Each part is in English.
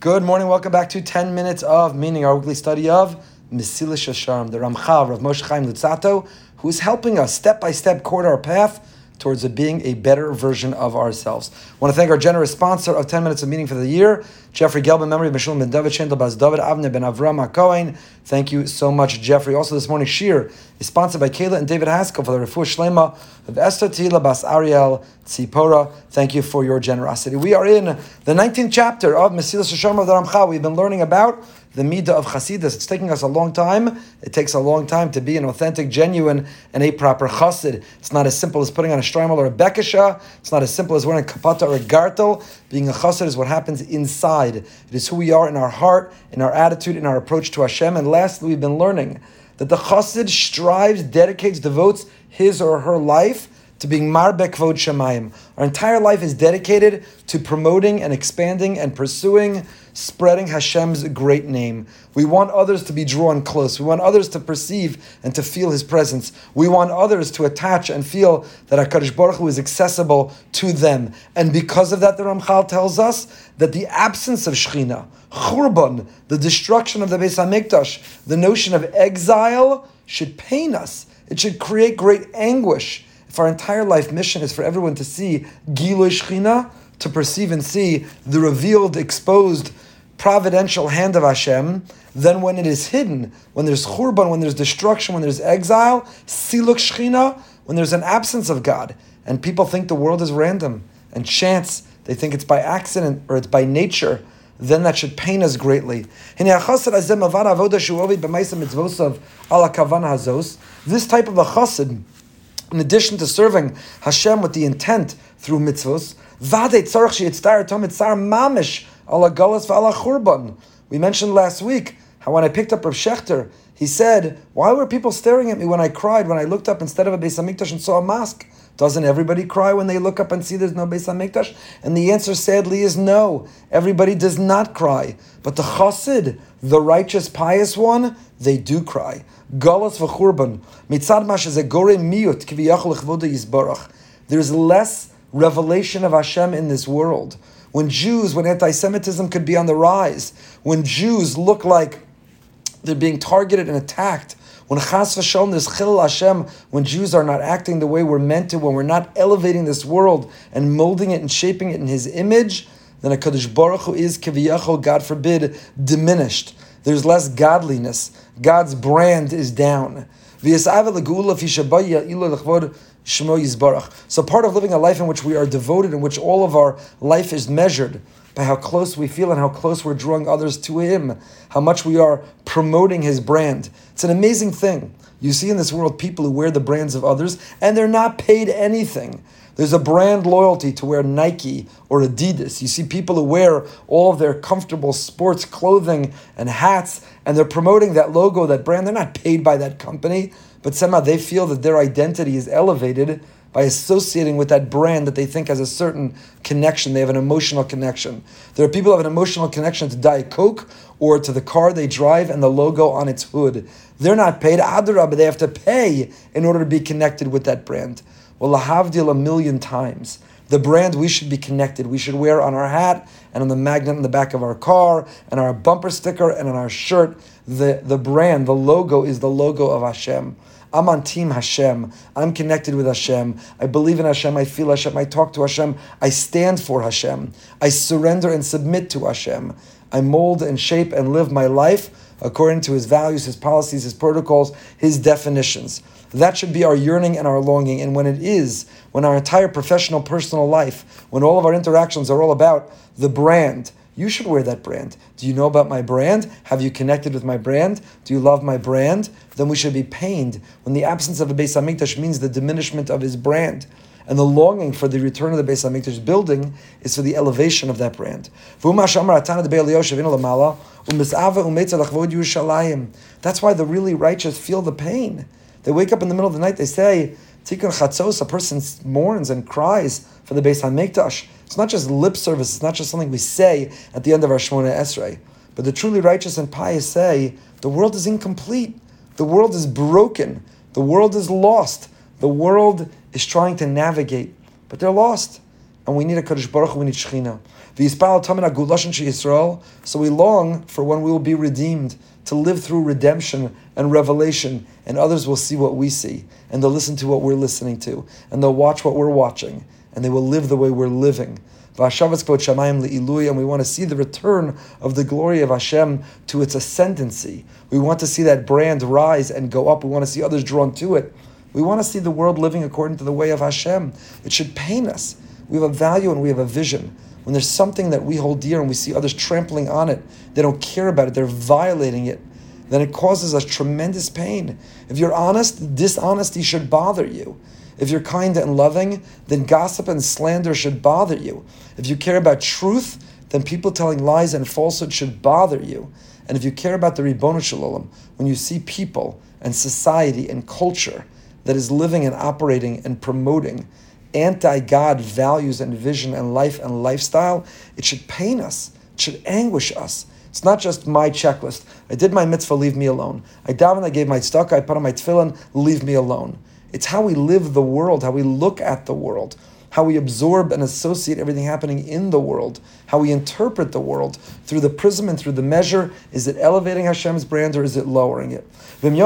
Good morning. Welcome back to 10 Minutes of Meaning, our weekly study of Mesilas Yesharim, the Ramchal, Rav Moshe Chaim Luzzatto, who is helping us step by step court our path towards being a better version of ourselves. I want to thank our generous sponsor of 10 Minutes of Meaning for the year, Jeffrey Gelb, memory of Mishul ben David, Shandel Baz David, Avne ben Avram HaKohen. Thank you so much, Jeffrey. Also, this morning, Shiur is sponsored by Kayla and David Haskell for the Refuah Shlema of Esther Tila Bas Ariel Tzipora. Thank you for your generosity. We are in the 19th chapter of Mesilas Yesharim of the Ramchal. We've been learning about the midah of chassidus. It's taking us a long time. It takes a long time to be an authentic, genuine, and a proper chassid. It's not as simple as putting on a shtreimel or a bekesha. It's not as simple as wearing a kapata or a gartel. Being a chassid is what happens inside. It is who we are in our heart, in our attitude, in our approach to Hashem. And lastly, we've been learning that the Chassid strives, dedicates, devotes his or her life to being Marbeh Kvod Shamayim. Our entire life is dedicated to promoting and expanding and pursuing, spreading Hashem's great name. We want others to be drawn close. We want others to perceive and to feel His presence. We want others to attach and feel that HaKadosh Baruch Hu is accessible to them. And because of that, the Ramchal tells us that the absence of Shechina, Churban, the destruction of the Beis HaMikdash, the notion of exile should pain us. It should create great anguish if our entire life mission is for everyone to see Giloy Shechina, to perceive and see the revealed, exposed, providential hand of Hashem, then when it is hidden, when there's churban, when there's destruction, when there's exile, siluk Shechina, when there's an absence of God, and people think the world is random and chance, they think it's by accident or it's by nature, then that should pain us greatly. This type of a chassid, in addition to serving Hashem with the intent through mitzvos, we mentioned last week how when I picked up Rav Shechter, he said, Why were people staring at me when I cried, when I looked up instead of a Beis HaMikdash and saw a mosque? Doesn't everybody cry when they look up and see there's no Beis HaMikdash? And the answer, sadly, is no. Everybody does not cry. But the chassid, the righteous, pious one, they do cry. Galas v'churban. Mitzad gore miyut kiviyachol yizbarach. There's less revelation of Hashem in this world. When Jews, when anti-Semitism could be on the rise, when Jews look like they're being targeted and attacked, when chas v'shalom there's chil Hashem, when Jews are not acting the way we're meant to, when we're not elevating this world and molding it and shaping it in His image, then HaKadosh Baruch Hu is kiviyachol, God forbid, diminished. There's less godliness. God's brand is down. So part of living a life in which we are devoted, in which all of our life is measured by how close we feel and how close we're drawing others to Him, how much we are promoting His brand. It's an amazing thing. You see in this world people who wear the brands of others and they're not paid anything. There's a brand loyalty to wear Nike or Adidas. You see people who wear all of their comfortable sports clothing and hats, and they're promoting that logo, that brand. They're not paid by that company, but somehow they feel that their identity is elevated by associating with that brand that they think has a certain connection. They have an emotional connection. There are people who have an emotional connection to Diet Coke or to the car they drive and the logo on its hood. They're not paid, Adarab, but they have to pay in order to be connected with that brand. Well, lahavdil a million times. The brand we should be connected. We should wear on our hat and on the magnet in the back of our car and our bumper sticker and on our shirt. The, the brand, the logo is the logo of Hashem. I'm on team Hashem. I'm connected with Hashem. I believe in Hashem. I feel Hashem. I talk to Hashem. I stand for Hashem. I surrender and submit to Hashem. I mold and shape and live my life according to His values, His policies, His protocols, His definitions. That should be our yearning and our longing. And when it is, when our entire professional, personal life, when all of our interactions are all about the brand, you should wear that brand. Do you know about my brand? Have you connected with my brand? Do you love my brand? Then we should be pained when the absence of a Beis Hamikdash means the diminishment of his brand. And the longing for the return of the Beis Hamikdash building is for the elevation of that brand. That's why the really righteous feel the pain. They wake up in the middle of the night, they say, Tikkun Chatzos, a person mourns and cries for the Beis HaMikdash. It's not just lip service, it's not just something we say at the end of our Shemona Esrei. But the truly righteous and pious say, the world is incomplete. The world is broken. The world is lost. The world is trying to navigate, but they're lost. and we need HaKadosh Baruch we need Shechina. So we long for when we will be redeemed, to live through redemption and revelation, and others will see what we see, and they'll listen to what we're listening to, and they'll watch what we're watching, and they will live the way we're living. And we want to see the return of the glory of Hashem to its ascendancy. We want to see that brand rise and go up. We want to see others drawn to it. We want to see the world living according to the way of Hashem. It should pain us. We have a value and we have a vision. When there's something that we hold dear and we see others trampling on it, they don't care about it, they're violating it, then it causes us tremendous pain. If you're honest, dishonesty should bother you. If you're kind and loving, then gossip and slander should bother you. If you care about truth, then people telling lies and falsehood should bother you. And if you care about the Ribbon Shalom, when you see people and society and culture that is living and operating and promoting anti God values and vision and life and lifestyle, it should pain us, it should anguish us. It's not just my checklist. I did my mitzvah, leave me alone. I davened, I gave my tzedakah, I put on my tefillin, leave me alone. It's how we live the world, how we look at the world, how we absorb and associate everything happening in the world, how we interpret the world through the prism and through the measure. Is it elevating Hashem's brand or is it lowering it? And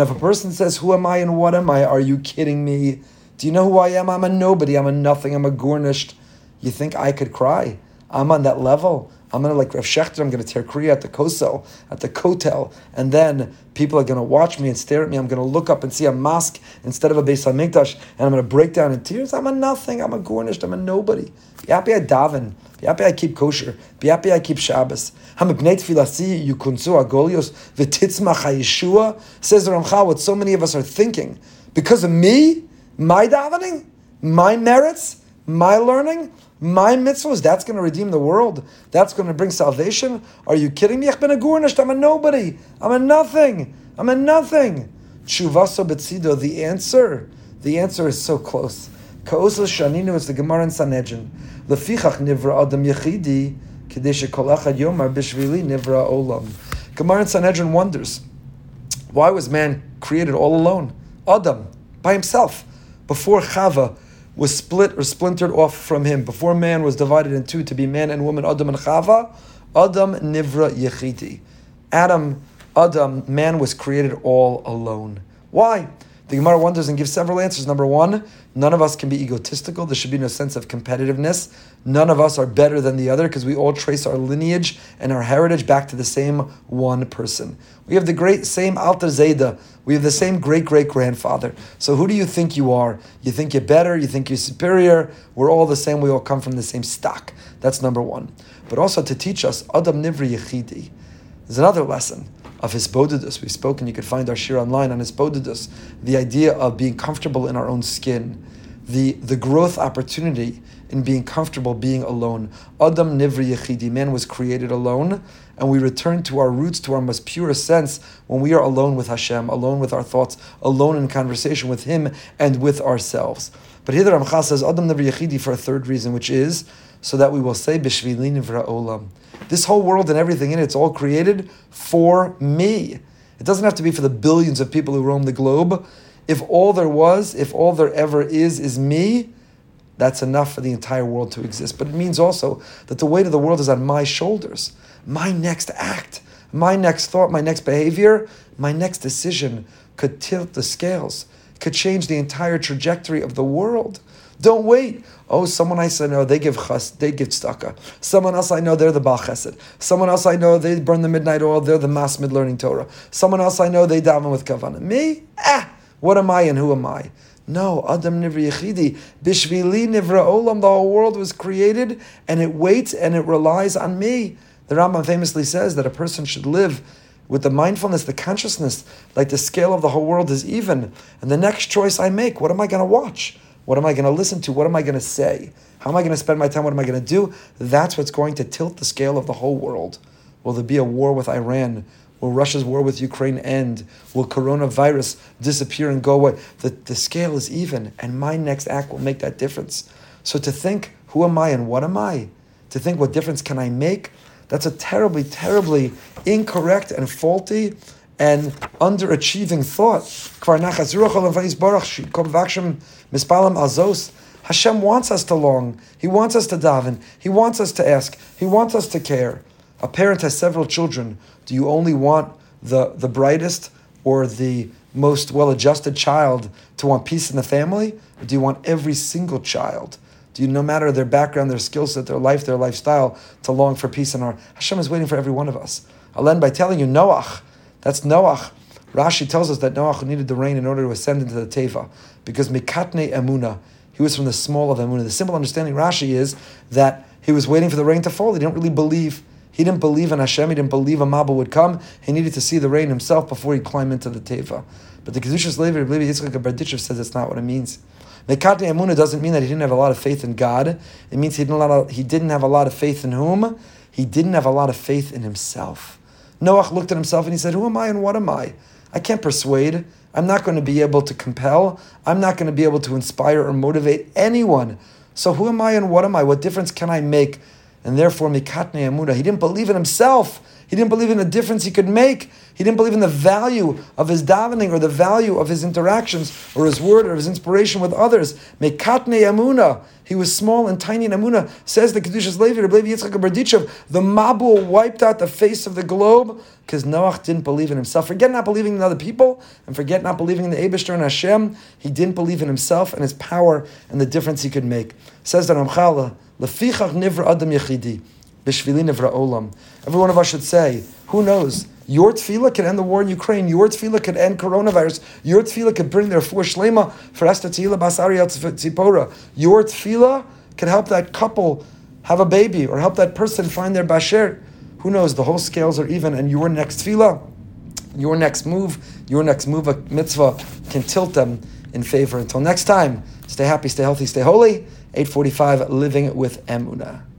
if a person says, Who am I and what am I? Are you kidding me? Do you know who I am? I'm a nobody. I'm a nothing. I'm a gornisht. You think I could cry? I'm on that level. I'm gonna like Rav Shechter, I'm gonna tear Kriya at the Kosel, at the Kotel, and then people are gonna watch me and stare at me. I'm gonna look up and see a mosque instead of a Beis Hamikdash, and I'm gonna break down in tears. I'm a nothing. I'm a gornisht. I'm a nobody. Be happy I daven. Be happy I keep kosher. Be happy I keep Shabbos. Hamibnei tfilasi yukunzu agolios v'titzmach hayeshua. Says the Ramchal, what so many of us are thinking because of me, my davening, my merits, my learning. My mitzvahs, that's going to redeem the world. That's going to bring salvation. Are you kidding me? I'm a nobody. I'm a nothing. I'm a nothing. Chuvaso betzido, the answer, the answer is so close. Ka'osa shaninu is the Gemara in Sanhedrin. Lefichach nivra adam yechidi, kadesh kol yomar bishvili nivra olam. Gemara in Sanhedrin wonders, why was man created all alone? Adam, by himself. Before Chava, was split or splintered off from him. Before man was divided in two to be man and woman, Adam and Chava, Adam Nivra Yechidi. Adam, Adam, man was created all alone. Why? The Gemara wonders and gives several answers. Number one, none of us can be egotistical. There should be no sense of competitiveness. None of us are better than the other because we all trace our lineage and our heritage back to the same one person. We have the great same Alter Zayda. We have the same great great grandfather. So who do you think you are? You think you're better? You think you're superior? We're all the same. We all come from the same stock. That's number one. But also to teach us Adam Nivri Yechidi. There's another lesson of his Hisbodidus. We've spoken, you could find our shiur online on his Hisbodidus, the idea of being comfortable in our own skin, the, the growth opportunity in being comfortable being alone. Adam Nivri Yechidi, man was created alone, and we return to our roots, to our most purest sense, when we are alone with Hashem, alone with our thoughts, alone in conversation with Him and with ourselves. But here the Ramchal says Adam Nivri Yechidi for a third reason, which is so that we will say Bishvili Nivra Olam. This whole world and everything in it, it's all created for me. It doesn't have to be for the billions of people who roam the globe. If all there was, if all there ever is, is me, that's enough for the entire world to exist. But it means also that the weight of the world is on my shoulders. My next act, my next thought, my next behavior, my next decision could tilt the scales, could change the entire trajectory of the world. Don't wait. Oh, someone I know they give chas, they give tzedakah. Someone else I know they're the Baal Chesed. Someone else I know they burn the midnight oil. They're the masmid learning Torah. Someone else I know they daven with kavanah. Me? Ah, what am I and who am I? No, Adam Nivra Yechidi. Bishvili Nivra Olam. The whole world was created, and it waits and it relies on me. The Rambam famously says that a person should live with the mindfulness, the consciousness, like the scale of the whole world is even. And the next choice I make, what am I going to watch? What am I going to listen to? What am I going to say? How am I going to spend my time? What am I going to do? That's what's going to tilt the scale of the whole world. Will there be a war with Iran? Will Russia's war with Ukraine end? Will coronavirus disappear and go away? The, the scale is even, and my next act will make that difference. So to think, who am I and what am I? To think, what difference can I make? That's a terribly, terribly incorrect and faulty and underachieving thought. Hashem wants us to long. He wants us to daven. He wants us to ask. He wants us to care. A parent has several children. Do you only want the, the brightest or the most well adjusted child to want peace in the family? Or do you want every single child? Do you, no matter their background, their skill set, their life, their lifestyle, to long for peace in our Hashem is waiting for every one of us. I'll end by telling you Noach. That's Noach. Rashi tells us that Noach needed the rain in order to ascend into the Teva because Mikatne Emuna, he was from the small of Emuna. The simple understanding Rashi is that he was waiting for the rain to fall. He didn't really believe. He didn't believe in Hashem. He didn't believe a Mabul would come. He needed to see the rain himself before he'd climb into the Teva. But the Kedushas Levi, Rabbi Yitzchak Berditchev says that's not what it means. Mekatne Emuna doesn't mean that he didn't have a lot of faith in God. It means he didn't, of, he didn't have a lot of faith in whom? He didn't have a lot of faith in himself. Noach looked at himself and he said, Who am I and what am I? I can't persuade. I'm not going to be able to compel. I'm not going to be able to inspire or motivate anyone. So who am I and what am I? What difference can I make? And therefore, Mikatne Amuna, he didn't believe in himself. He didn't believe in the difference he could make. He didn't believe in the value of his davening or the value of his interactions or his word or his inspiration with others. Mekatne Amuna. He was small and tiny in Amuna. Says the Kedushas Levi, Rabbi Yitzchak Berditchev, the Mabul wiped out the face of the globe because Noach didn't believe in himself. Forget not believing in other people and forget not believing in the Abishter and Hashem. He didn't believe in himself and his power and the difference he could make. Says the Ramchala, Lefichach nivra adam yechidi. Olam. Every one of us should say, who knows? Your tefillah can end the war in Ukraine. Your tefillah could end coronavirus. Your tefillah could bring their full shlema for Esther Tehillah Basari Tzipora. Your tefillah can help that couple have a baby or help that person find their bashert. Who knows? The whole scales are even, and your next tefillah, your next move, your next move, a mitzvah, can tilt them in favor. Until next time, stay happy, stay healthy, stay holy. 845 Living with Emuna.